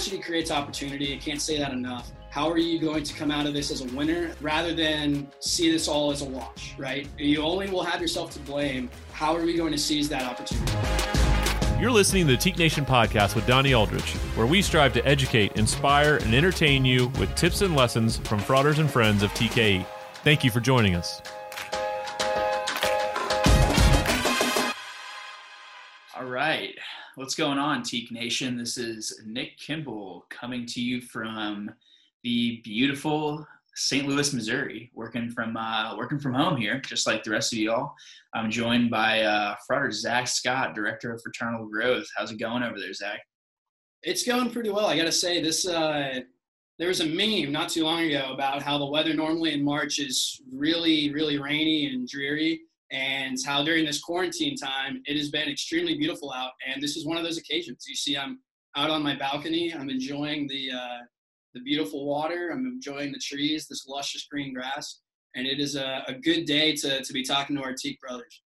adversity creates opportunity. I can't say that enough. How are you going to come out of this as a winner rather than see this all as a wash, right? You only will have yourself to blame. How are we going to seize that opportunity? You're listening to the Teke Nation podcast with Donnie Aldrich, where we strive to educate, inspire, and entertain you with tips and lessons from fraters and friends of TKE. Thank you for joining us. All right. What's going on, Teke Nation? This is Nick Kimball coming to you from the beautiful St. Louis, Missouri, working from uh, working from home here, just like the rest of y'all. I'm joined by uh, Frater Zach Scott, Director of Fraternal Growth. How's it going over there, Zach? It's going pretty well. I got to say, this uh, there was a meme not too long ago about how the weather normally in March is really, really rainy and dreary, and how during this quarantine time it has been extremely beautiful out. And this is one of those occasions. You see, I'm out on my balcony. I'm enjoying the uh, the beautiful water. I'm enjoying the trees, this luscious green grass, and it is a, a good day to, to be talking to our Teke brothers.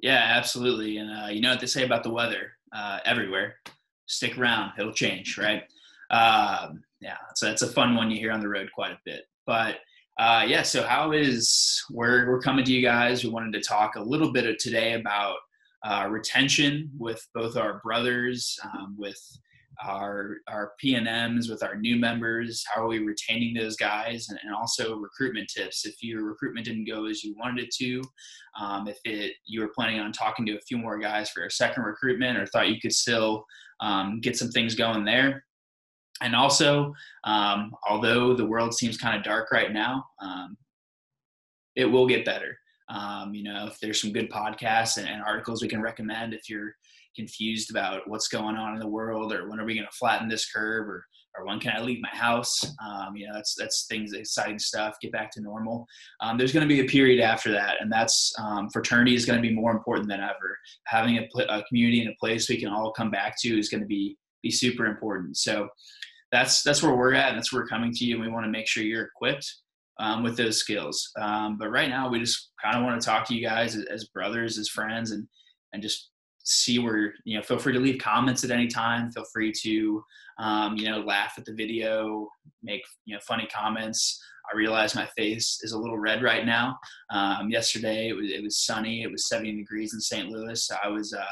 Yeah, absolutely. And uh, you know what they say about the weather uh, everywhere stick around, it'll change, right? Um, yeah, so that's a fun one you hear on the road quite a bit. But uh, yeah, so how is we're we're coming to you guys? We wanted to talk a little bit of today about uh, retention with both our brothers, um, with our our PNMs with our new members. How are we retaining those guys? And, and, also recruitment tips. If your recruitment didn't go as you wanted it to, um, if it you were planning on talking to a few more guys for a second recruitment, or thought you could still um, get some things going there. And also, um, although the world seems kind of dark right now, um, it will get better. Um, you know, if there's some good podcasts and, and articles we can recommend, if you're confused about what's going on in the world or when are we going to flatten this curve or or when can I leave my house? Um, you know, that's that's things, exciting stuff. Get back to normal. Um, there's going to be a period after that, and that's um, fraternity is going to be more important than ever. Having a, a, community and a place we can all come back to is going to be be super important. So that's that's where we're at, and that's where we're coming to you. And we want to make sure you're equipped um, with those skills. Um, but right now, we just kind of want to talk to you guys as, as brothers, as friends, and and just see where you know feel free to leave comments at any time. Feel free to um, you know laugh at the video make you know funny comments. I realize my face is a little red right now. Um, yesterday it was, it was sunny. It was 70 degrees in st louis. I was uh,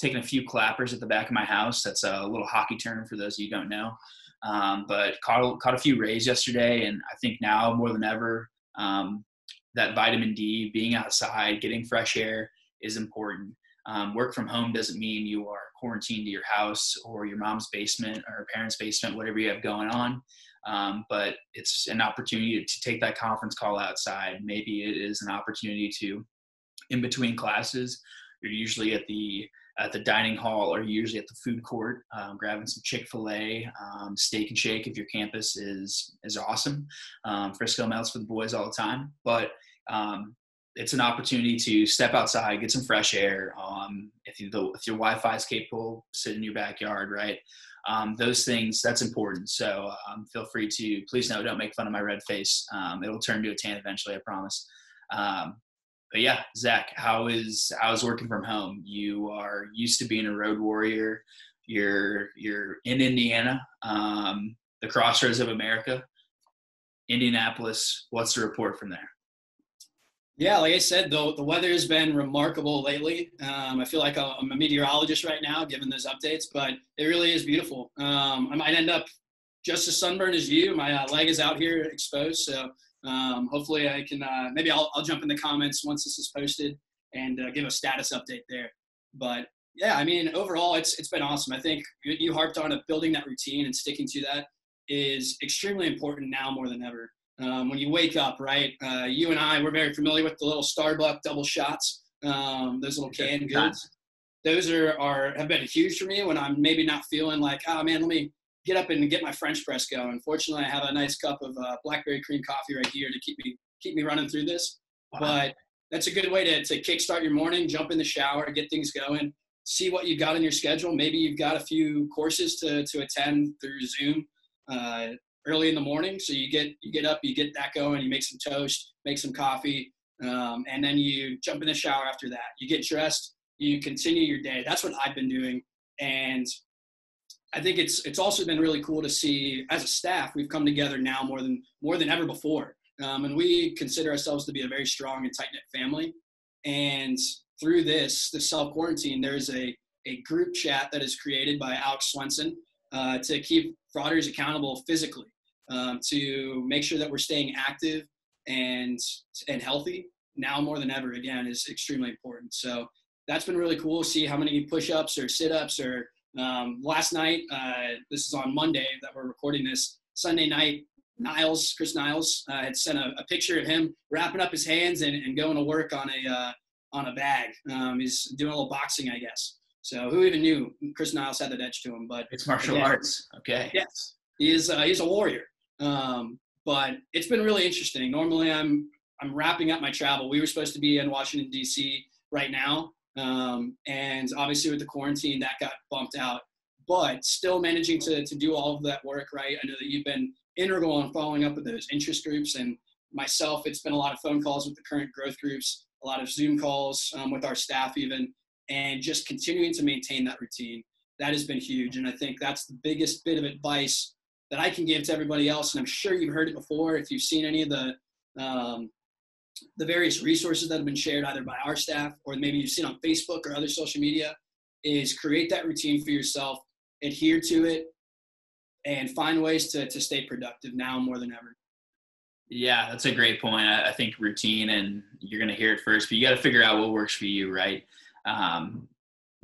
taking a few clappers at the back of my house. That's a little hockey term for those of you don't know um, but caught, caught a few rays yesterday and i think now more than ever um, that vitamin d being outside getting fresh air is important um, work from home doesn't mean you are quarantined to your house or your mom's basement or parents' basement, whatever you have going on. Um, but it's an opportunity to take that conference call outside. Maybe it is an opportunity to, in between classes, you're usually at the at the dining hall or usually at the food court, um, grabbing some Chick Fil A, um, Steak and Shake if your campus is is awesome. Um, Frisco melts for the boys all the time, but um, it's an opportunity to step outside, get some fresh air. Um, if, you, the, if your Wi-Fi is capable, sit in your backyard, right? Um, those things, that's important. So feel free to, please no, don't make fun of my red face. It'll turn to a tan eventually, I promise. But yeah, Zach, how is how's working from home? You are used to being a road warrior. You're you're in Indiana, um, the crossroads of America, Indianapolis. What's the report from there? Yeah, like I said, though the weather has been remarkable lately. Um, I feel like I'm a meteorologist right now, given those updates, but it really is beautiful. Um, I might end up just as sunburned as you. My uh, leg is out here exposed, so um, hopefully I can. Uh, maybe I'll, I'll, jump in the comments once this is posted and uh, give a status update there. But yeah, I mean, overall, it's it's been awesome. I think you harped on it, building that routine and sticking to that is extremely important now more than ever um, when you wake up, right? Uh, you and I, we're very familiar with the little Starbucks double shots, um, those little canned goods. Those are, are have been huge for me when I'm maybe not feeling like, oh man, let me get up and get my French press going. Fortunately, I have a nice cup of uh, blackberry cream coffee right here to keep me keep me running through this. Wow. But that's a good way to, to kickstart your morning, jump in the shower, get things going, see what you got in your schedule. Maybe you've got a few courses to, to attend through Zoom. Uh, early in the morning. So you get you get up, you get that going, you make some toast, make some coffee, um, and then you jump in the shower after that. You get dressed, you continue your day. That's what I've been doing, and I think it's it's also been really cool to see as a staff we've come together now more than more than ever before, um, and we consider ourselves to be a very strong and tight knit family. And through this, the self quarantine, there's a a group chat that is created by Alex Swenson uh, to keep fraters accountable physically, um, to make sure that we're staying active and and healthy now more than ever. Again, is extremely important. So that's been really cool. To see how many push-ups or sit-ups or um, last night. Uh, this is on Monday that we're recording this. Sunday night, Niles, Chris Niles, uh, had sent a, a, picture of him wrapping up his hands and, and going to work on a uh, on a bag. Um, he's doing a little boxing, I guess. So who even knew Chris Niles had that edge to him? But it's martial again, arts. Okay. Yes, he is. Uh, he's a warrior. Um, but it's been really interesting. Normally, I'm I'm wrapping up my travel. We were supposed to be in Washington D.C. right now, um, and obviously with the quarantine, that got bumped out. But still managing to to do all of that work. Right. I know that you've been integral in following up with those interest groups, and myself, it's been a lot of phone calls with the current growth groups, a lot of Zoom calls um, with our staff, even and just continuing to maintain that routine. That has been huge. And I think that's the biggest bit of advice that I can give to everybody else. And I'm sure you've heard it before if you've seen any of the um, the various resources that have been shared either by our staff or maybe you've seen on Facebook or other social media is create that routine for yourself, adhere to it, and find ways to, to stay productive now more than ever. Yeah, that's a great point. I, think routine, and you're going to hear it first, but you got to figure out what works for you, right? um,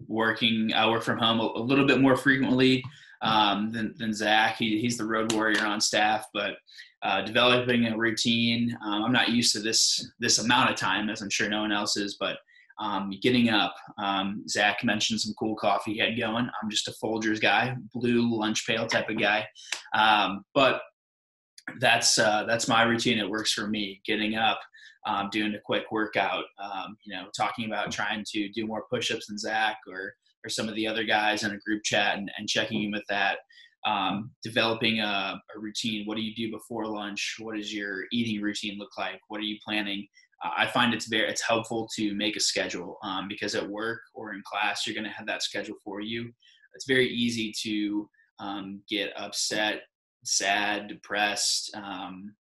working. I work from home a, a little bit more frequently um, than, than Zach. He, he's the road warrior on staff, but uh, developing a routine. Um, I'm not used to this this amount of time, as I'm sure no one else is, but um, getting up. Um, Zach mentioned some cool coffee he had going. I'm just a Folgers guy, blue lunch pail type of guy, um, but that's uh, that's my routine. It works for me. Getting up, um, doing a quick workout, um, you know, talking about trying to do more push-ups than Zach or or some of the other guys in a group chat and, and checking in with that. Um, developing a, a, routine. What do you do before lunch? What does your eating routine look like? What are you planning? Uh, I find it's very it's helpful to make a schedule um, because at work or in class you're going to have that schedule for you. It's very easy to um, get upset, sad, depressed, um,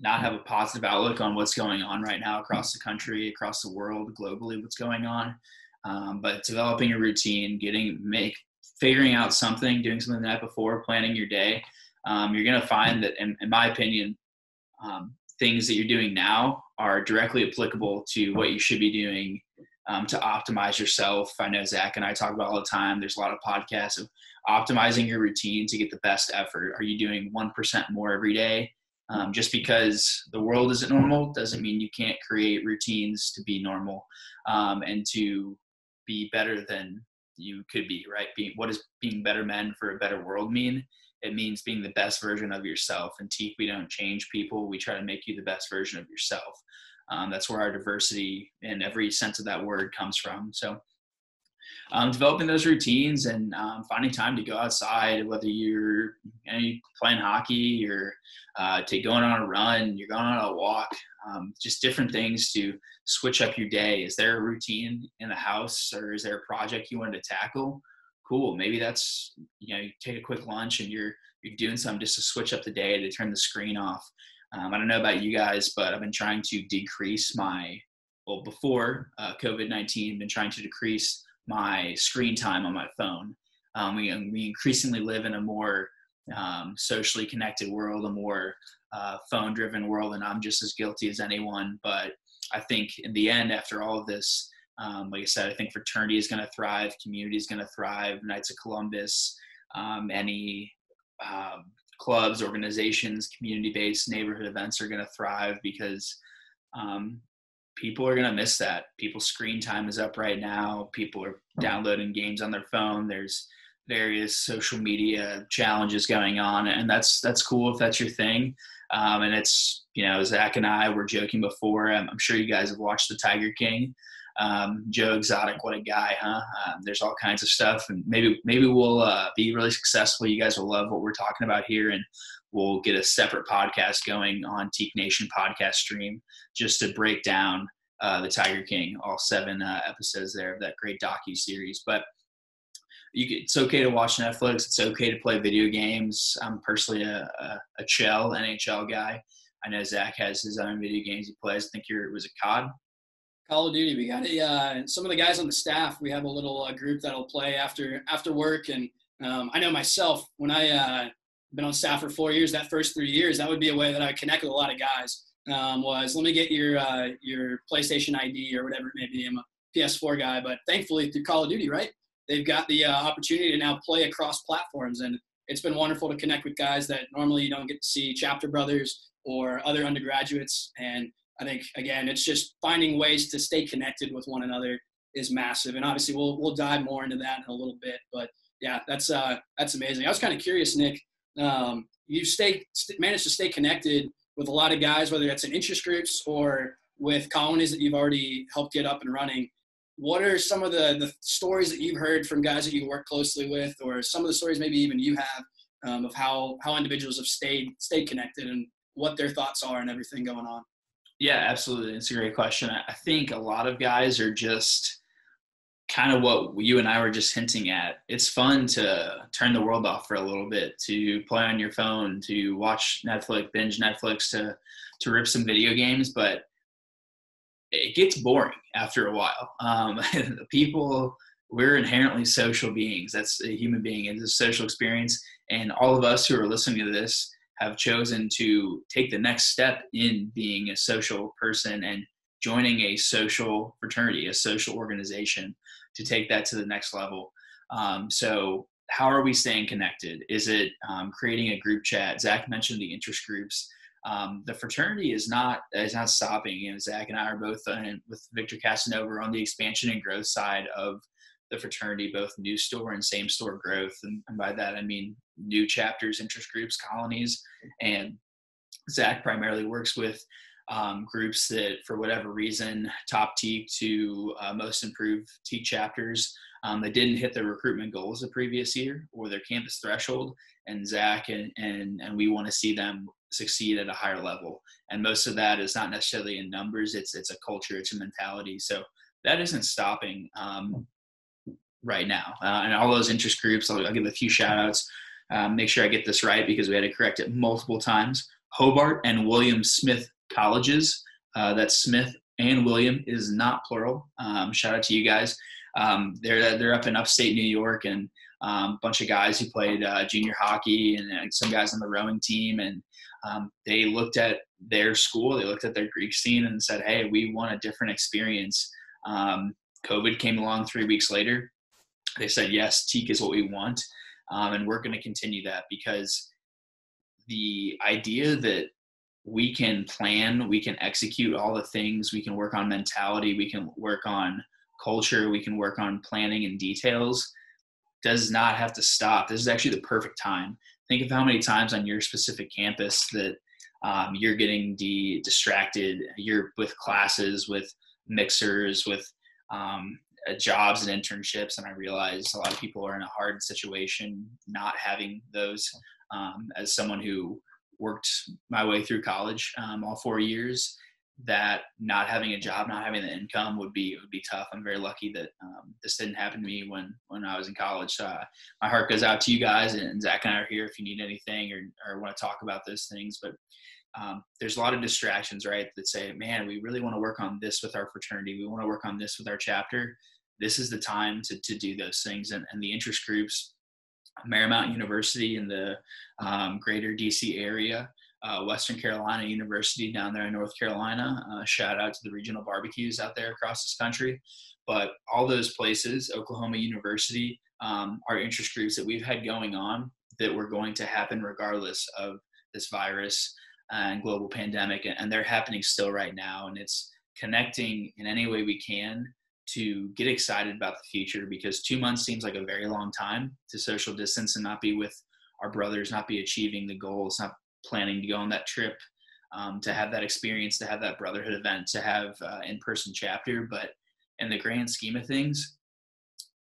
not have a positive outlook on what's going on right now across the country, across the world, globally, what's going on. Um, but developing a routine, getting make figuring out something, doing something the night before, planning your day, um, you're going to find that, in, in my opinion, um, things that you're doing now are directly applicable to what you should be doing um, to optimize yourself. I know Zach and I talk about all the time. There's a lot of podcasts of optimizing your routine to get the best effort. Are you doing 1% more every day? Um, just because the world isn't normal doesn't mean you can't create routines to be normal um, and to be better than you could be, right? Being, what does being better men for a better world mean? It means being the best version of yourself. And Teke, we don't change people. We try to make you the best version of yourself. Um, that's where our diversity in every sense of that word comes from. So um, developing those routines and um, finding time to go outside, whether you're you know, playing hockey or uh, to going on a run, you're going on a walk, um, just different things to switch up your day. Is there a routine in the house or is there a project you wanted to tackle? Cool. Maybe that's, you know, you take a quick lunch and you're, you're doing something just to switch up the day to turn the screen off. Um, I don't know about you guys, but I've been trying to decrease my, well, before uh, COVID 19, been trying to decrease my screen time on my phone. Um, we, we increasingly live in a more um, socially connected world, a more uh, phone driven world, and I'm just as guilty as anyone. But I think in the end, after all of this, um, like I said, I think fraternity is going to thrive, community is going to thrive, Knights of Columbus, um, any um, clubs, organizations, community based neighborhood events are going to thrive because um, people are going to miss that. People's screen time is up right now. People are downloading games on their phone. There's various social media challenges going on, and that's that's cool if that's your thing. Um, and it's you know Zach and I were joking before. I'm, I'm sure you guys have watched The Tiger King. Um, Joe Exotic, what a guy, huh? Um, there's all kinds of stuff, and maybe maybe we'll uh, be really successful. You guys will love what we're talking about here, and we'll get a separate podcast going on Teke Nation podcast stream just to break down uh, the Tiger King, all seven uh, episodes there of that great docu series. But you it's okay to watch Netflix. It's okay to play video games. I'm personally a, a, a Chell NHL guy. I know Zach has his own video games he plays. I think you're was it COD. Call of Duty. We got a, uh, some of the guys on the staff. We have a little uh, group that'll play after after work, and um, I know myself when I uh, been on staff for four years. That first three years, that would be a way that I connect with a lot of guys. Um, was let me get your uh, your PlayStation ID or whatever it may be. I'm a PS4 guy, but thankfully through Call of Duty, right? They've got the uh, opportunity to now play across platforms, and it's been wonderful to connect with guys that normally you don't get to see, chapter brothers or other undergraduates. And I think again, it's just finding ways to stay connected with one another is massive. And obviously, we'll we'll dive more into that in a little bit. But yeah, that's uh, that's amazing. I was kind of curious, Nick. Um, you stay st- managed to stay connected with a lot of guys, whether that's in interest groups or with colonies that you've already helped get up and running. What are some of the, the stories that you've heard from guys that you work closely with or some of the stories maybe even you have um, of how how individuals have stayed stayed connected and what their thoughts are and everything going on? Yeah absolutely. It's a great question. I think a lot of guys are just kind of what you and i were just hinting at it's fun to turn the world off for a little bit to play on your phone to watch netflix binge netflix to to rip some video games but it gets boring after a while. Um, people, we're inherently social beings. That's a human being. It's a social experience. And all of us who are listening to this have chosen to take the next step in being a social person and joining a social fraternity, a social organization to take that to the next level. Um, so, how are we staying connected? Is it um, creating a group chat? Zach mentioned the interest groups um, the fraternity is not is not stopping. You know, Zach and I are both in, with Victor Casanova on the expansion and growth side of the fraternity, both new store and same store growth, and, and by that I mean new chapters, interest groups, colonies, and Zach primarily works with um, groups that, for whatever reason, top TKE to uh, most improved TKE chapters um, that didn't hit their recruitment goals the previous year or their campus threshold. And Zach and and and we want to see them succeed at a higher level. And most of that is not necessarily in numbers; it's it's a culture, it's a mentality. So that isn't stopping um, right now. Uh, and all those interest groups, I'll, I'll give a few shout outs. Um, make sure I get this right because we had to correct it multiple times. Hobart and William Smith colleges. Uh, that Smith and William is not plural. Um, shout out to you guys. Um, they're they're up in upstate New York and a um, bunch of guys who played uh, junior hockey and, and, some guys on the rowing team and um, they looked at their school, they looked at their Greek scene and said, "Hey, we want a different experience." Um, COVID came along three weeks later. They said, "Yes, Teke is what we want," um, and we're going to continue that because the idea that we can plan, we can execute all the things, we can work on mentality, we can work on culture, we can work on planning and details does not have to stop. This is actually the perfect time think of how many times on your specific campus that um, you're getting de- distracted. You're with classes, with mixers, with um, uh, jobs and internships. And I realize a lot of people are in a hard situation not having those. Um, as someone who worked my way through college um, all four years, that not having a job, not having the income would be would be tough. I'm very lucky that um, this didn't happen to me when when I was in college. So uh, my heart goes out to you guys, and Zach and I are here if you need anything or or want to talk about those things. But um, there's a lot of distractions, right? That say, man, we really want to work on this with our fraternity. We want to work on this with our chapter. This is the time to to do those things, and, and the interest groups. Marymount University in the um, greater DC area uh, Western Carolina University down there in North Carolina. Uh, shout out to the regional barbecues out there across this country. But all those places, Oklahoma University, um, are interest groups that we've had going on that were going to happen regardless of this virus and global pandemic. And they're happening still right now. And it's connecting in any way we can to get excited about the future because two months seems like a very long time to social distance and not be with our brothers, not be achieving the goals, not planning to go on that trip um, to have that experience, to have that brotherhood event, to have uh, in-person chapter. But in the grand scheme of things,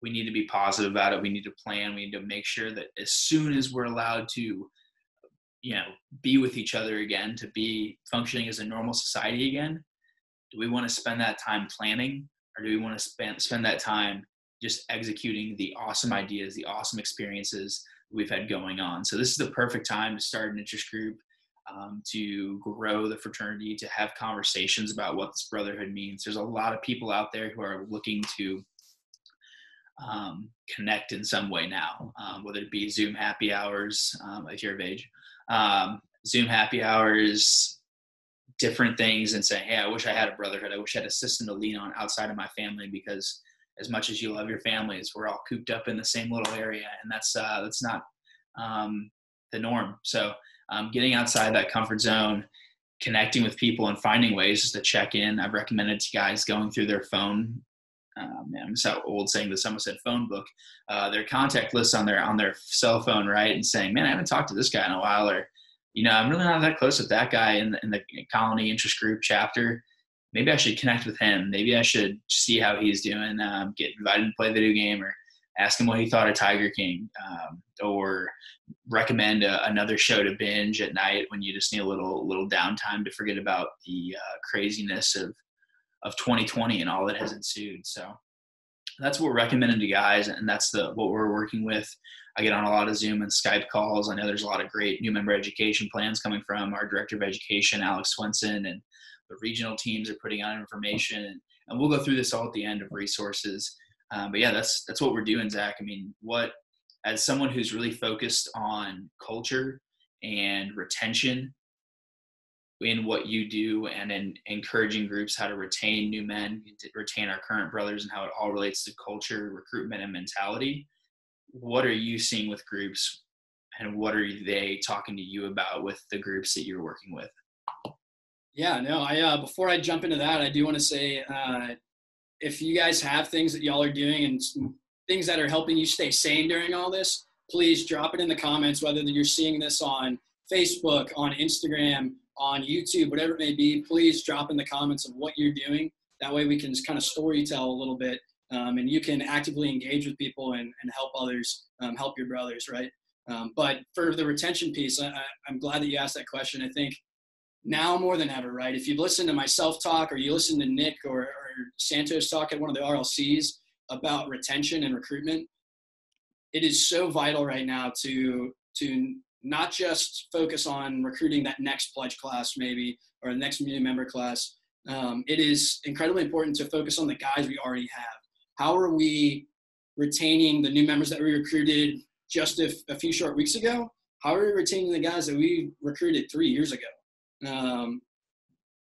we need to be positive about it. We need to plan. We need to make sure that as soon as we're allowed to, you know, be with each other again, to be functioning as a normal society again, do we want to spend that time planning, or do we want to spend spend that time just executing the awesome ideas, the awesome experiences we've had going on. So this is the perfect time to start an interest group, um, to grow the fraternity, to have conversations about what this brotherhood means. There's a lot of people out there who are looking to um, connect in some way now, um, whether it be Zoom happy hours um, if you're of age, um, Zoom happy hours, different things, and saying, "Hey, I wish I had a brotherhood. I wish I had a system to lean on outside of my family because." As much as you love your families, we're all cooped up in the same little area, and that's uh, that's not um, the norm. So, um, getting outside that comfort zone, connecting with people, and finding ways just to check in. I've recommended to guys going through their phone um, I'm so old saying the Somerset phone book, uh, their contact list on their on their cell phone, right, and saying, "Man, I haven't talked to this guy in a while," or, you know, I'm really not that close with that guy in the, in the colony interest group chapter. Maybe I should connect with him. Maybe I should see how he's doing. Um, get invited to play video game, or ask him what he thought of Tiger King, um, or recommend a, another show to binge at night when you just need a little little downtime to forget about the uh, craziness of of 2020 and all that has ensued. So that's what we're recommending to guys, and that's the what we're working with. I get on a lot of Zoom and Skype calls. I know there's a lot of great new member education plans coming from our director of education, Alex Swenson, and the regional teams are putting out information, and, we'll go through this all at the end of resources. Um, but yeah, that's that's what we're doing, Zach. I mean, what as someone who's really focused on culture and retention in what you do and in encouraging groups how to retain new men, retain our current brothers, and how it all relates to culture, recruitment, and mentality. What are you seeing with groups, and what are they talking to you about with the groups that you're working with? Yeah, no, I uh, before I jump into that, I do want to say uh, if you guys have things that y'all are doing and things that are helping you stay sane during all this, please drop it in the comments. Whether you're seeing this on Facebook, on Instagram, on YouTube, whatever it may be, please drop in the comments of what you're doing. That way we can just kind of story tell a little bit um, and you can actively engage with people and, and help others, um, help your brothers, right? Um, but for the retention piece, I, am glad that you asked that question. I think now more than ever, right? If you listen to myself talk or you listen to Nick or, or Santos talk at one of the RLCs about retention and recruitment, it is so vital right now to to not just focus on recruiting that next pledge class maybe or the next new member class. Um, it is incredibly important to focus on the guys we already have. How are we retaining the new members that we recruited just a, a few short weeks ago? How are we retaining the guys that we recruited three years ago? Um,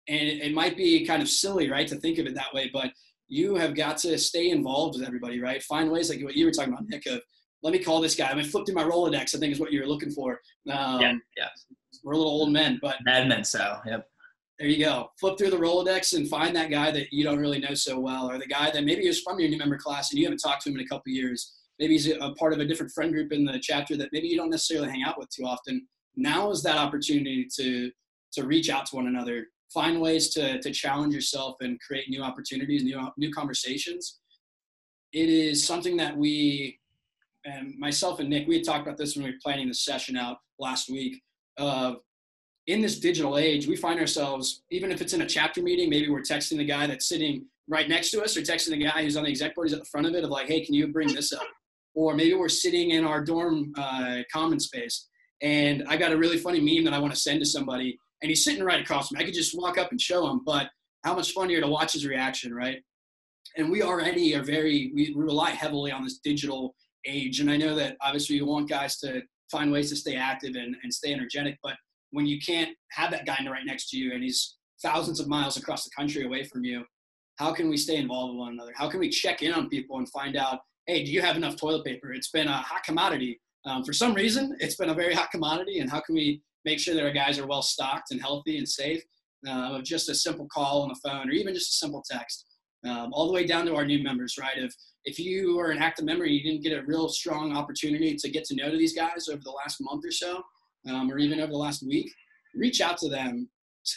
and it, it might be kind of silly right to think of it that way but you have got to stay involved with everybody right? Find ways like what you were talking about nick of let me call this guy. I mean, flipped in my Rolodex, I think is what you were looking for. Um, yeah, yeah. We're a little old men, but Mad Men style. Yep. There you go. Flip through the Rolodex and find that guy that you don't really know so well, or the guy that maybe is from your new member class and you haven't talked to him in a couple years. Maybe he's a part of a different friend group in the chapter that maybe you don't necessarily hang out with too often. Now is that opportunity to to reach out to one another, find ways to to challenge yourself and create new opportunities, new new conversations. It is something that we and myself and Nick, we had talked about this when we were planning the session out last week. Uh, in this digital age, we find ourselves, even if it's in a chapter meeting, maybe we're texting the guy that's sitting right next to us or texting the guy who's on the exec board, he's at the front of it, of like, hey, can you bring this up? Or maybe we're sitting in our dorm uh, common space and I got a really funny meme that I want to send to somebody and he's sitting right across from me. I could just walk up and show him, but how much funnier to watch his reaction, right? And we already are very, we rely heavily on this digital age. And I know that obviously you want guys to find ways to stay active and, and stay energetic, but when you can't have that guy right next to you and he's thousands of miles across the country away from you, how can we stay involved with one another? How can we check in on people and find out, hey, do you have enough toilet paper? It's been a hot commodity. Um, for some reason, it's been a very hot commodity. And how can we make sure that our guys are well stocked and healthy and safe? Uh, just a simple call on the phone or even just a simple text. Um, all the way down to our new members, right? If if you are an active member, and you didn't get a real strong opportunity to get to know these guys over the last month or so, um, or even over the last week, reach out to them,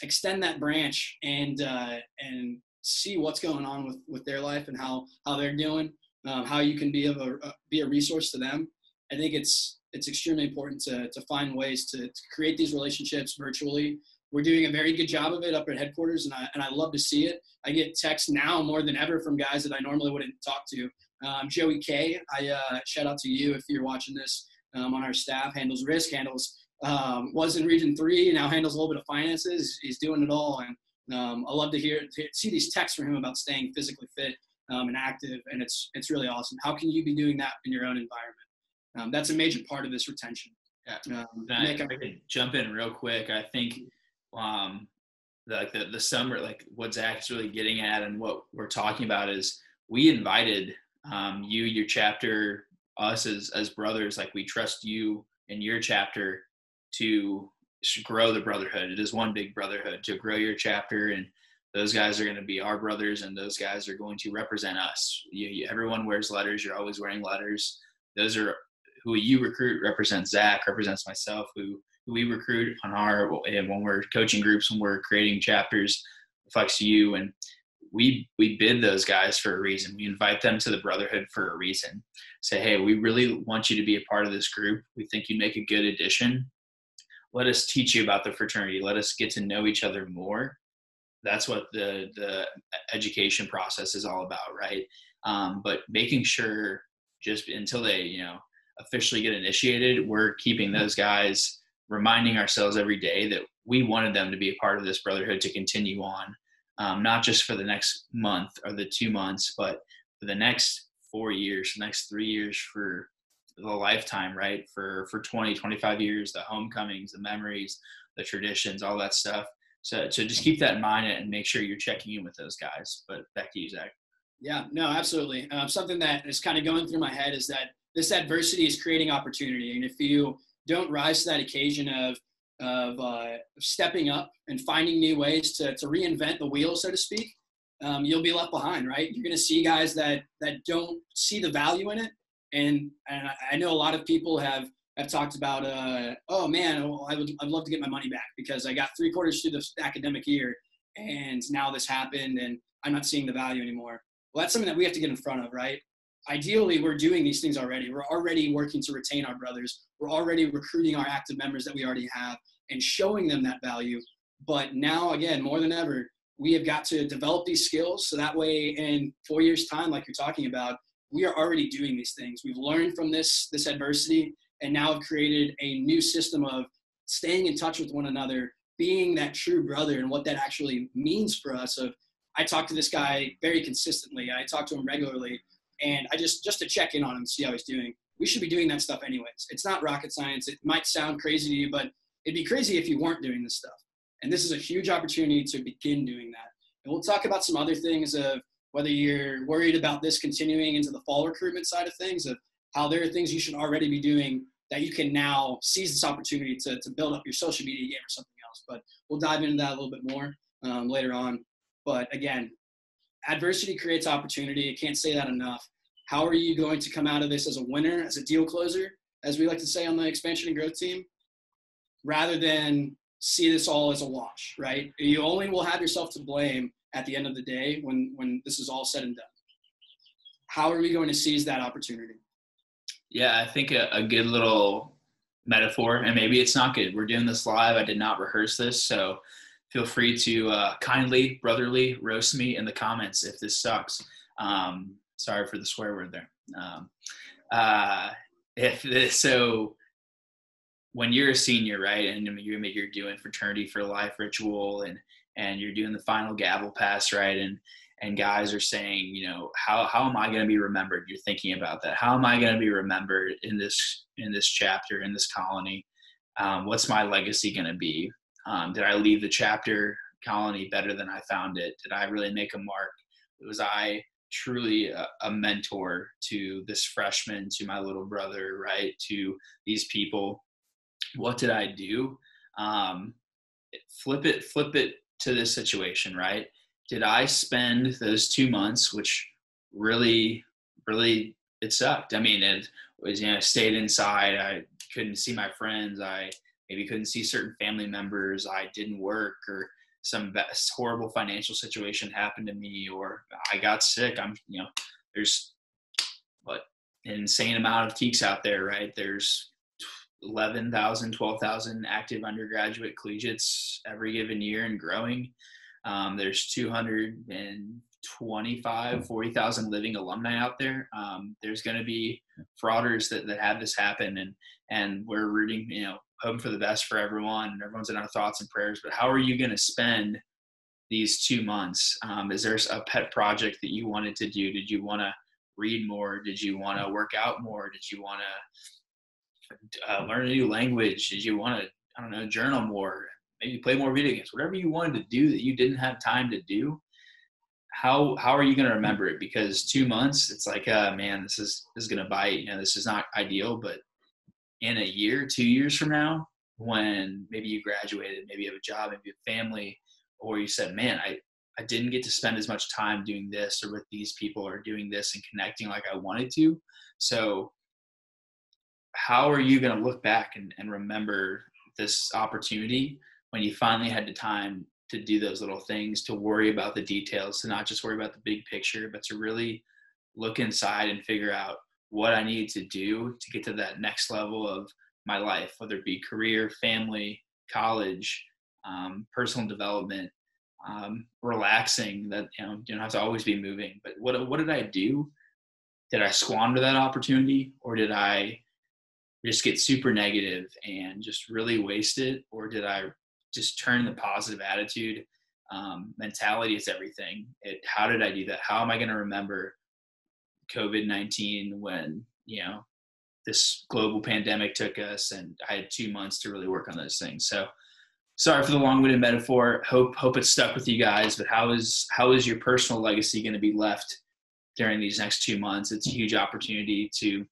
extend that branch, and uh, and see what's going on with with their life and how how they're doing, um, how you can be of a uh, be a resource to them. I think it's it's extremely important to to find ways to, to create these relationships virtually we're doing a very good job of it up at headquarters, and I, and I love to see it. I get texts now more than ever from guys that I normally wouldn't talk to Um, Joey K, I uh, shout out to you if you're watching this um, on our staff. Handles risk, handles um, was in Region Three, now handles a little bit of finances. He's doing it all, and um, I love to hear see these texts from him about staying physically fit um, and active, and it's it's really awesome. How can you be doing that in your own environment? Um, that's a major part of this retention. Yeah. Um, I, I could jump in real quick. I think um, like the, the summer, like what Zach's really getting at and what we're talking about is we invited um, you, your chapter, us as, as brothers, like we trust you and your chapter to grow the brotherhood. It is one big brotherhood to grow your chapter and those guys are going to be our brothers and those guys are going to represent us. You, you, everyone wears letters. You're always wearing letters. Those are who you recruit represents Zach, represents myself, who who we recruit on our and when we're coaching groups, when we're creating chapters, reflects you. And we we bid those guys for a reason. We invite them to the brotherhood for a reason. Say, hey, we really want you to be a part of this group. We think you make a good addition. Let us teach you about the fraternity. Let us get to know each other more. That's what the the education process is all about, right? Um, but making sure just until they you know officially get initiated, we're keeping those guys reminding ourselves every day that we wanted them to be a part of this brotherhood to continue on, um, not just for the next month or the two months, but for the next four years, the next three years for the lifetime, right? For for 20, 25 years, the homecomings, the memories, the traditions, all that stuff. So, so just keep that in mind and make sure you're checking in with those guys. But back to you, Zach. Yeah, no, absolutely. Um, something that is kind of going through my head is that this adversity is creating opportunity, and if you don't rise to that occasion of of uh, stepping up and finding new ways to, to reinvent the wheel, so to speak, um, you'll be left behind, right? You're going to see guys that that don't see the value in it, and and I know a lot of people have have talked about, uh, oh man, well, I would I'd love to get my money back because I got three quarters through the academic year, and now this happened, and I'm not seeing the value anymore. Well, that's something that we have to get in front of, right? ideally we're doing these things already we're already working to retain our brothers we're already recruiting our active members that we already have and showing them that value but now again more than ever we have got to develop these skills so that way in four years time like you're talking about we are already doing these things we've learned from this this adversity and now have created a new system of staying in touch with one another being that true brother and what that actually means for us of i talk to this guy very consistently i talk to him regularly and I just just to check in on him, see how he's doing. We should be doing that stuff anyways. It's not rocket science. It might sound crazy to you, but it'd be crazy if you weren't doing this stuff. And this is a huge opportunity to begin doing that. And we'll talk about some other things of whether you're worried about this continuing into the fall recruitment side of things, of how there are things you should already be doing that you can now seize this opportunity to, to build up your social media game or something else. But we'll dive into that a little bit more um, later on. But again, adversity creates opportunity. I can't say that enough. How are you going to come out of this as a winner, as a deal closer, as we like to say on the expansion and growth team, rather than see this all as a wash, right? You only will have yourself to blame at the end of the day when when this is all said and done. How are we going to seize that opportunity? Yeah, I think a, a good little metaphor, and maybe it's not good. We're doing this live. I did not rehearse this, so feel free to uh, kindly, brotherly roast me in the comments if this sucks. Um, sorry for the swear word there. Um, uh, if this, so, when you're a senior, right, and you're you're doing fraternity for life ritual, and and you're doing the final gavel pass, right, and and guys are saying, you know, how how am I going to be remembered? You're thinking about that. How am I going to be remembered in this in this chapter in this colony? Um, what's my legacy going to be? Um, did I leave the chapter colony better than I found it? Did I really make a mark? Was I truly a, a, mentor to this freshman, to my little brother, right? To these people? What did I do? Um, flip it, flip it to this situation, right? Did I spend those two months, which really, really, it sucked. I mean, it was, you know, stayed inside. I couldn't see my friends. I maybe couldn't see certain family members, I didn't work, or some horrible financial situation happened to me, or I got sick. I'm, you know, there's what an insane amount of Tekes out there, right? There's 11,000, 12,000 active undergraduate collegiates every given year and growing. Um, there's 200 and 25, 40,000 living alumni out there. Um, there's going to be fraters that, that have this happen and, and we're rooting, you know, hoping for the best for everyone and everyone's in our thoughts and prayers, but how are you going to spend these two months? Um, is there a pet project that you wanted to do? Did you want to read more? Did you want to work out more? Did you want to uh, learn a new language? Did you want to, I don't know, journal more? Maybe play more video games? Whatever you wanted to do that you didn't have time to do, how how are you going to remember it? Because two months, it's like, uh, man, this is this is going to bite. You know, this is not ideal, but in a year, two years from now, when maybe you graduated, maybe you have a job, maybe a family, or you said, man, I I didn't get to spend as much time doing this or with these people or doing this and connecting like I wanted to. So, how are you going to look back and, and remember this opportunity when you finally had the time to do those little things, to worry about the details, to not just worry about the big picture, but to really look inside and figure out what I need to do to get to that next level of my life, whether it be career, family, college, um, personal development, um, relaxing. That you know you don't have to always be moving. But what what did I do? Did I squander that opportunity, or did I just get super negative and just really waste it, or did I just turn the positive attitude? Um, mentality is everything. It, how did I do that? How am I going to remember COVID nineteen when you know this global pandemic took us, and I had two months to really work on those things. So sorry for the long-winded metaphor. Hope hope it's stuck with you guys. But how is how is your personal legacy going to be left during these next two months? It's a huge opportunity to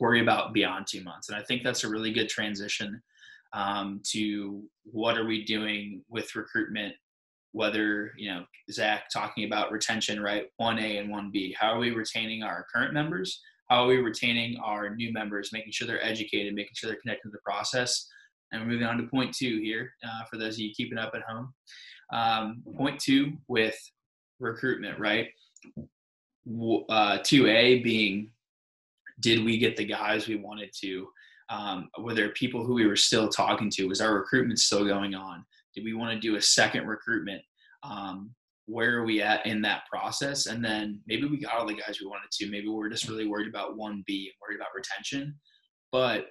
worry about beyond two months, and I think that's a really good transition um, to what are we doing with recruitment. Whether you know Zach talking about retention, right? One A and one B. How are we retaining our current members? How are we retaining our new members? Making sure they're educated, making sure they're connected to the process and moving on to point two here uh, for those of you keeping up at home. Um, point two with recruitment, right? Uh, 2A being, did we get the guys we wanted to? Um, were there people who we were still talking to? Was our recruitment still going on? Did we want to do a second recruitment? Um, where are we at in that process? And then maybe we got all the guys we wanted to. Maybe we're just really worried about 1B and worried about retention. But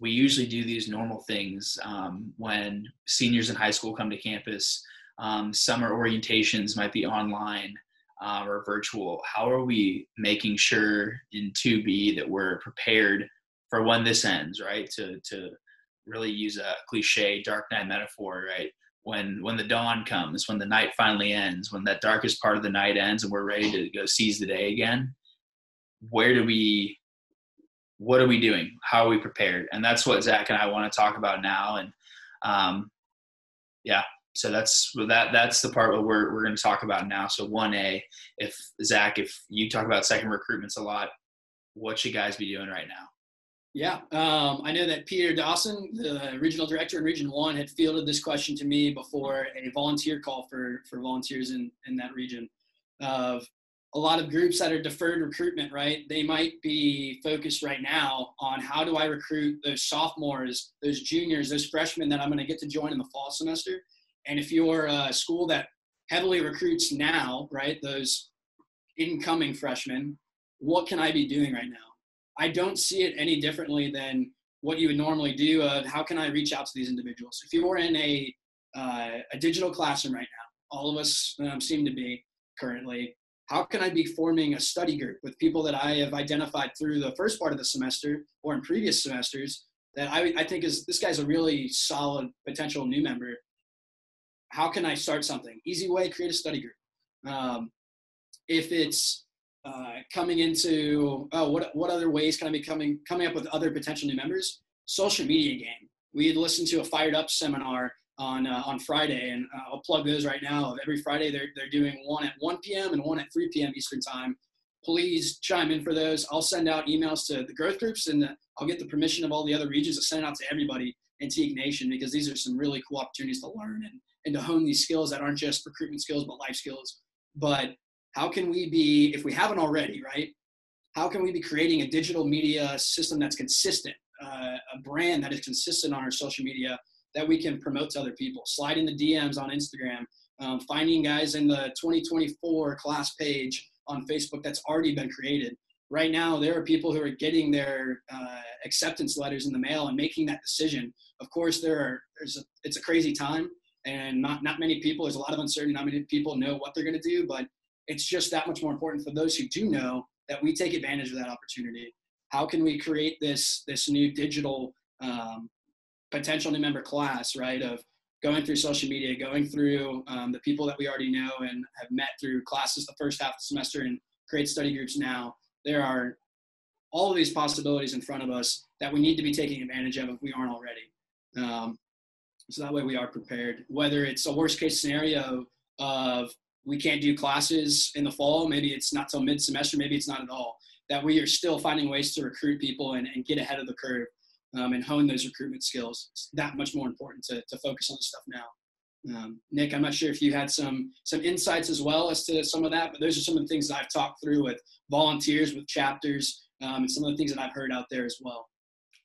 we usually do these normal things um, when seniors in high school come to campus. Um, summer orientations might be online uh, or virtual. How are we making sure in 2B that we're prepared for when this ends, right? To, to really use a cliche dark night metaphor, right? When, when the dawn comes, when the night finally ends, when that darkest part of the night ends and we're ready to go seize the day again, where do we what are we doing? How are we prepared? And that's what Zach and I want to talk about now. And um, yeah, so that's that. That's the part where we're we're going to talk about now. So one A, if Zach, if you talk about second recruitments a lot, what should guys be doing right now? Yeah, um, I know that Peter Dawson, the regional director in Region One, had fielded this question to me before a volunteer call for for volunteers in in that region of a lot of groups that are deferred recruitment, right? They might be focused right now on how do I recruit those sophomores, those juniors, those freshmen that I'm going to get to join in the fall semester. And if you're a school that heavily recruits now, right, those incoming freshmen, what can I be doing right now? I don't see it any differently than what you would normally do of how can I reach out to these individuals. If you're in a, uh, a digital classroom right now, all of us um, seem to be currently, how can I be forming a study group with people that I have identified through the first part of the semester or in previous semesters that I, I think is this guy's a really solid potential new member. How can I start something? Easy way, create a study group. Um, if it's uh, coming into oh what what other ways can I be coming coming up with other potential new members? Social media game. We had listened to a fired up seminar on uh, on Friday, and uh, I'll plug those right now. Every Friday, they're they're doing one at 1 p.m. and one at 3 p.m. Eastern time. Please chime in for those. I'll send out emails to the growth groups, and the, I'll get the permission of all the other regions to send it out to everybody Teke Nation because these are some really cool opportunities to learn and and to hone these skills that aren't just recruitment skills but life skills. But how can we be, if we haven't already, right? How can we be creating a digital media system that's consistent, uh, a brand that is consistent on our social media that we can promote to other people. Slide in the DMs on Instagram um, finding guys in the 2024 class page on Facebook that's already been created. Right now, there are people who are getting their uh, acceptance letters in the mail and making that decision. Of course, there are there's a, it's a crazy time, and not not many people. There's a lot of uncertainty. Not many people know what they're going to do, but it's just that much more important for those who do know that we take advantage of that opportunity. How can we create this this new digital um, potential new member class, right? Of going through social media, going through um, the people that we already know and have met through classes the first half of the semester and create study groups now. There are all of these possibilities in front of us that we need to be taking advantage of if we aren't already. Um, so that way we are prepared. Whether it's a worst case scenario of we can't do classes in the fall, maybe it's not till mid semester, maybe it's not at all, that we are still finding ways to recruit people and, and get ahead of the curve um, and hone those recruitment skills. It's that much more important to, to focus on this stuff now. Um, Nick, I'm not sure if you had some some insights as well as to some of that, but those are some of the things that I've talked through with volunteers, with chapters, um, and some of the things that I've heard out there as well.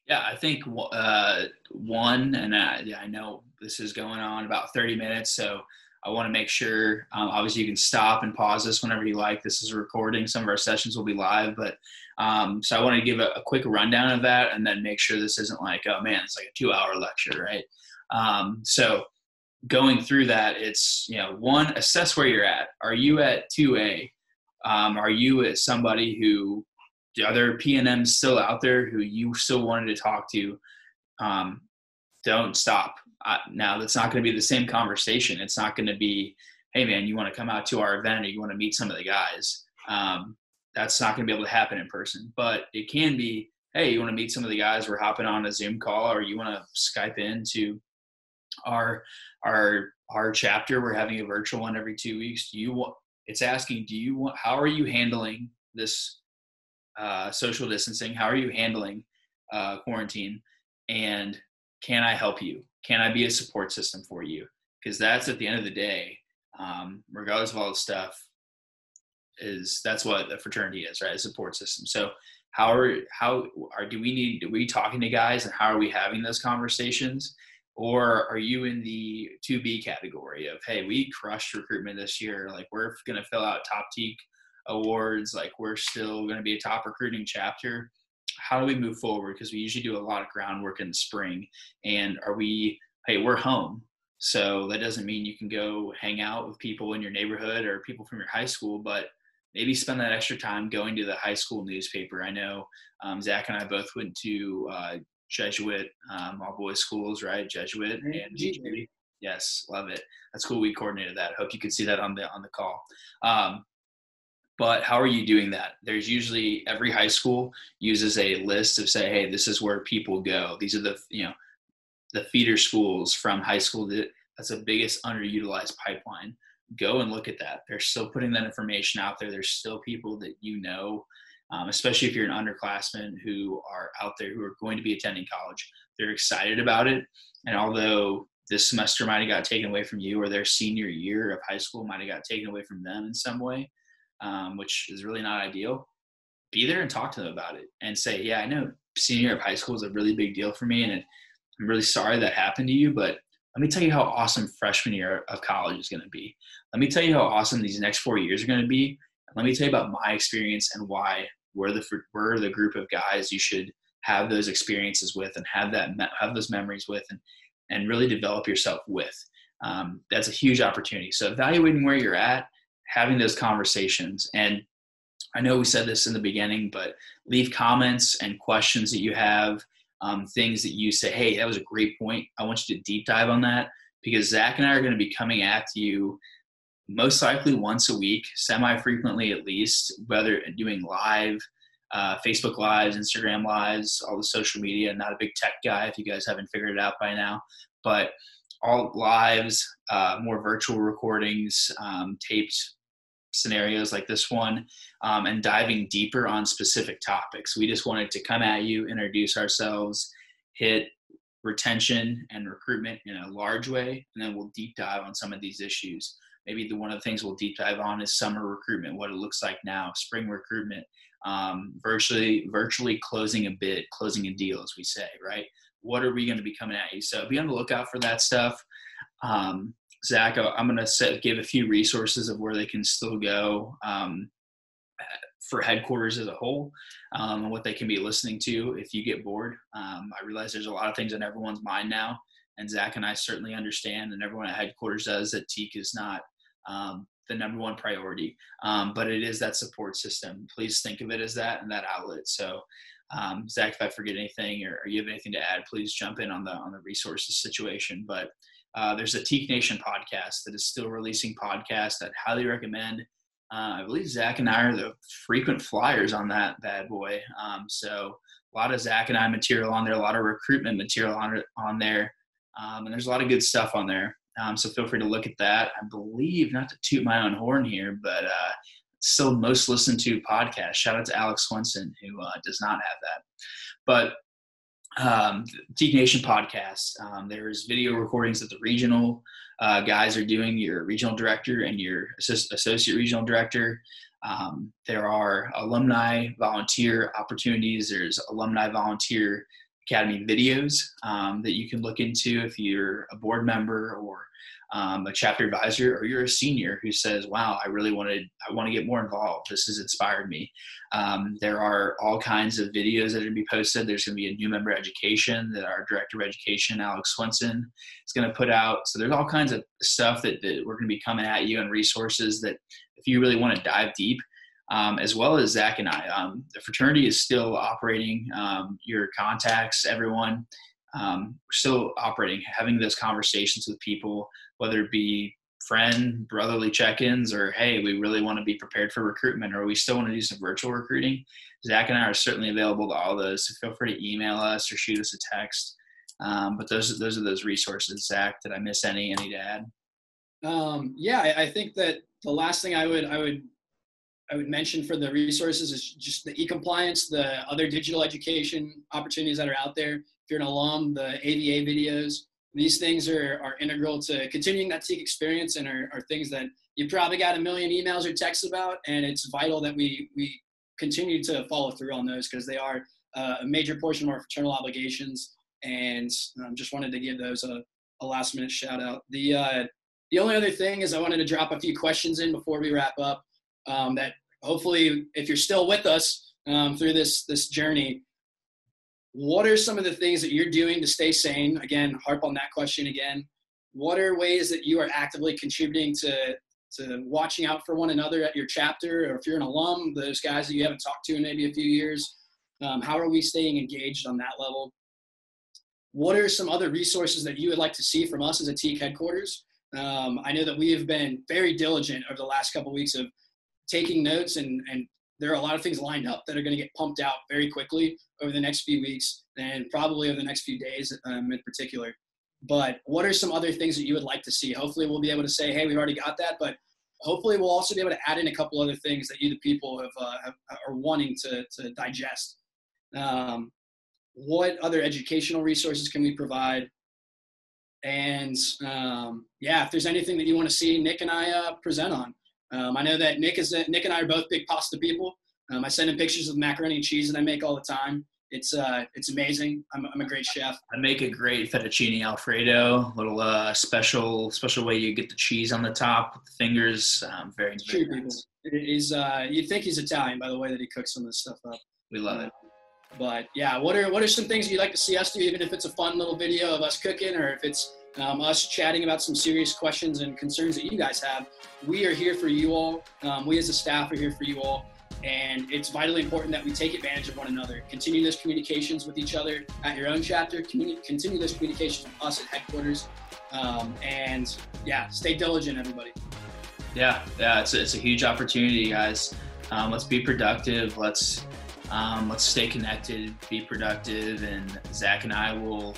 Yeah, I think uh, one, and I, yeah, I know this is going on about 30 minutes, so I want to make sure. Um, obviously, you can stop and pause this whenever you like. This is a recording. Some of our sessions will be live, but um, so I want to give a, a, quick rundown of that, and then make sure this isn't like, oh man, it's like a two-hour lecture, right? Um, so going through that, it's you know, one, assess where you're at. Are you at two A? Um, are you at somebody who are there PNMs still out there who you still wanted to talk to? Um, don't stop uh, now that's not going to be the same conversation. It's not going to be, hey man, you want to come out to our event or you want to meet some of the guys. Um, that's not going to be able to happen in person, but it can be, hey, you want to meet some of the guys? We're hopping on a Zoom call, or you want to Skype into our our our chapter. We're having a virtual one every two weeks. Do you want? It's asking, do you want? How are you handling this uh, social distancing? How are you handling uh, quarantine? And can I help you? Can I be a support system for you? Because that's at the end of the day, um, regardless of all the stuff, is that's what a fraternity is, right? A support system. So how are how are do we need are we talking to guys and how are we having those conversations? Or are you in the 2B category of hey, we crushed recruitment this year, like we're gonna fill out top Teke awards, like we're still gonna be a top recruiting chapter how do we move forward? Because we usually do a lot of groundwork in the spring. And are we, hey, we're home. So that doesn't mean you can go hang out with people in your neighborhood or people from your high school, but maybe spend that extra time going to the high school newspaper. I know um, Zach and I both went to uh, Jesuit, um, all boys schools, right? Jesuit and. Yes, love it. That's cool. We coordinated that. Hope you could see that on the on the call. Um, but how are you doing that there's usually every high school uses a list of say hey this is where people go these are the you know the feeder schools from high school that that's the biggest underutilized pipeline go and look at that they're still putting that information out there there's still people that you know um, especially if you're an underclassman who are out there who are going to be attending college they're excited about it and although this semester might have got taken away from you or their senior year of high school might have got taken away from them in some way um, which is really not ideal, be there and talk to them about it and say, yeah, I know senior year of high school is a really big deal for me, and I'm really sorry that happened to you, but let me tell you how awesome freshman year of college is going to be. Let me tell you how awesome these next four years are going to be. Let me tell you about my experience and why we're the we're the group of guys you should have those experiences with and have that have those memories with and and really develop yourself with. Um, that's a huge opportunity. So evaluating where you're at having those conversations. And I know we said this in the beginning, but leave comments and questions that you have, um, things that you say, hey, that was a great point. I want you to deep dive on that because Zach and I are going to be coming at you most likely once a week, semi frequently at least, whether doing live, uh, Facebook lives, Instagram lives, all the social media. Not a big tech guy if you guys haven't figured it out by now, but all lives, uh, more virtual recordings, um, taped scenarios like this one um, and diving deeper on specific topics. We just wanted to come at you, introduce ourselves, hit retention and recruitment in a large way, and then we'll deep dive on some of these issues. Maybe the one of the things we'll deep dive on is summer recruitment, what it looks like now, spring recruitment, um, virtually virtually closing a bid, closing a deal, as we say, right? What are we going to be coming at you? So be on the lookout for that stuff. Um, Zach, I'm going to give a few resources of where they can still go um, for headquarters as a whole um, and what they can be listening to if you get bored. Um, I realize there's a lot of things on everyone's mind now, and Zach and I certainly understand, and everyone at headquarters does that Teke is not um, the number one priority, um, but it is that support system. Please think of it as that and that outlet. So, um, Zach, if I forget anything or, or, you have anything to add, please jump in on the on the resources situation. But uh, there's a Teke Nation podcast that is still releasing podcasts that highly recommend. Uh, I believe Zach and I are the frequent flyers on that bad boy. Um, so a lot of Zach and I material on there, a lot of recruitment material on on there, um, and there's a lot of good stuff on there. Um, so feel free to look at that. I believe, not to toot my own horn here, but uh, still most listened to podcast. Shout out to Alex Swenson, who uh, does not have that. But um, Teke Nation podcast, um, there's video recordings that the regional uh, guys are doing, your regional director and your associate regional director. Um, there are alumni volunteer opportunities. There's alumni volunteer academy videos um, that you can look into if you're a board member or um, a chapter advisor or you're a senior who says wow i really wanted i want to get more involved. This has inspired me. Um, there are all kinds of videos that are going to be posted. There's going to be a new member education that our director of education alex swenson is going to put out. So there's all kinds of stuff that, that we're going to be coming at you and resources that if you really want to dive deep um, as well as Zach and I. Um, the fraternity is still operating. Um, your contacts, everyone, um, we're still operating, having those conversations with people, whether it be friend, brotherly check-ins, or hey, we really want to be prepared for recruitment, or we still want to do some virtual recruiting. Zach and I are certainly available to all those. So feel free to email us or shoot us a text. Um, but those those are those resources. Zach, did I miss any? Any to add? Um, yeah, I, I think that the last thing I would I would I would mention for the resources is just the e-compliance, the other digital education opportunities that are out there. If you're an alum, the AVA videos, these things are, are integral to continuing that Teke experience and are, are things that you probably got a million emails or texts about. And it's vital that we, we continue to follow through on those because they are uh, a major portion of our fraternal obligations. And um, just wanted to give those a, a last minute shout out. The, uh, the only other thing is I wanted to drop a few questions in before we wrap up um, that hopefully, if you're still with us um, through this this journey, what are some of the things that you're doing to stay sane? Again, harp on that question again. What are ways that you are actively contributing to to watching out for one another at your chapter, or if you're an alum, those guys that you haven't talked to in maybe a few years? Um, how are we staying engaged on that level? What are some other resources that you would like to see from us as a Teke headquarters? Um, I know that we have been very diligent over the last couple of weeks of taking notes and, and there are a lot of things lined up that are going to get pumped out very quickly over the next few weeks and probably over the next few days um, in particular. But what are some other things that you would like to see? Hopefully, we'll be able to say, hey, we've already got that. But hopefully, we'll also be able to add in a couple other things that you, the people, have, uh, have are wanting to, to digest. Um, what other educational resources can we provide? And um, yeah, if there's anything that you want to see Nick and I uh, present on, um, I know that Nick is Nick and I are both big pasta people. Um, I send him pictures of macaroni and cheese that I make all the time. It's uh, it's amazing. I'm, I'm a great chef. I make a great fettuccine alfredo. Little uh, special special way you get the cheese on the top with the fingers. Um, very, true, nice. people. He's uh, you'd think he's Italian by the way that he cooks some of this stuff up. We love it. But yeah, what are what are some things you'd like to see us do, even if it's a fun little video of us cooking, or if it's um, us chatting about some serious questions and concerns that you guys have. We are here for you all. Um, we as a staff are here for you all. And it's vitally important that we take advantage of one another. Continue those communications with each other at your own chapter. Continue those communications with us at headquarters. Um, and yeah, stay diligent, everybody. Yeah, yeah, it's a, it's a huge opportunity, guys. Um, let's be productive. Let's um, let's stay connected, be productive, and Zach and I will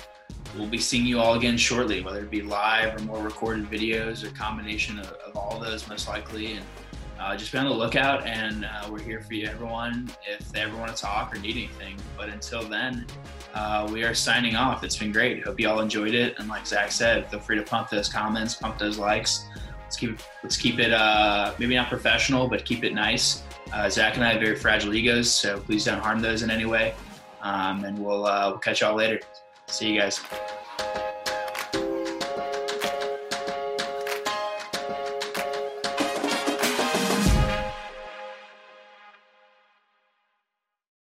we'll be seeing you all again shortly, whether it be live or more recorded videos or combination of, of all those most likely. And uh, just be on the lookout, and uh, we're here for you, everyone, if they ever want to talk or need anything. But until then, uh, we are signing off. It's been great. Hope you all enjoyed it. And like Zach said, feel free to pump those comments, pump those likes. Let's keep let's keep it uh, maybe not professional, but keep it nice. Uh, Zach and I have very fragile egos, so please don't harm those in any way. Um, and we'll, uh, we'll catch y'all later. See you guys.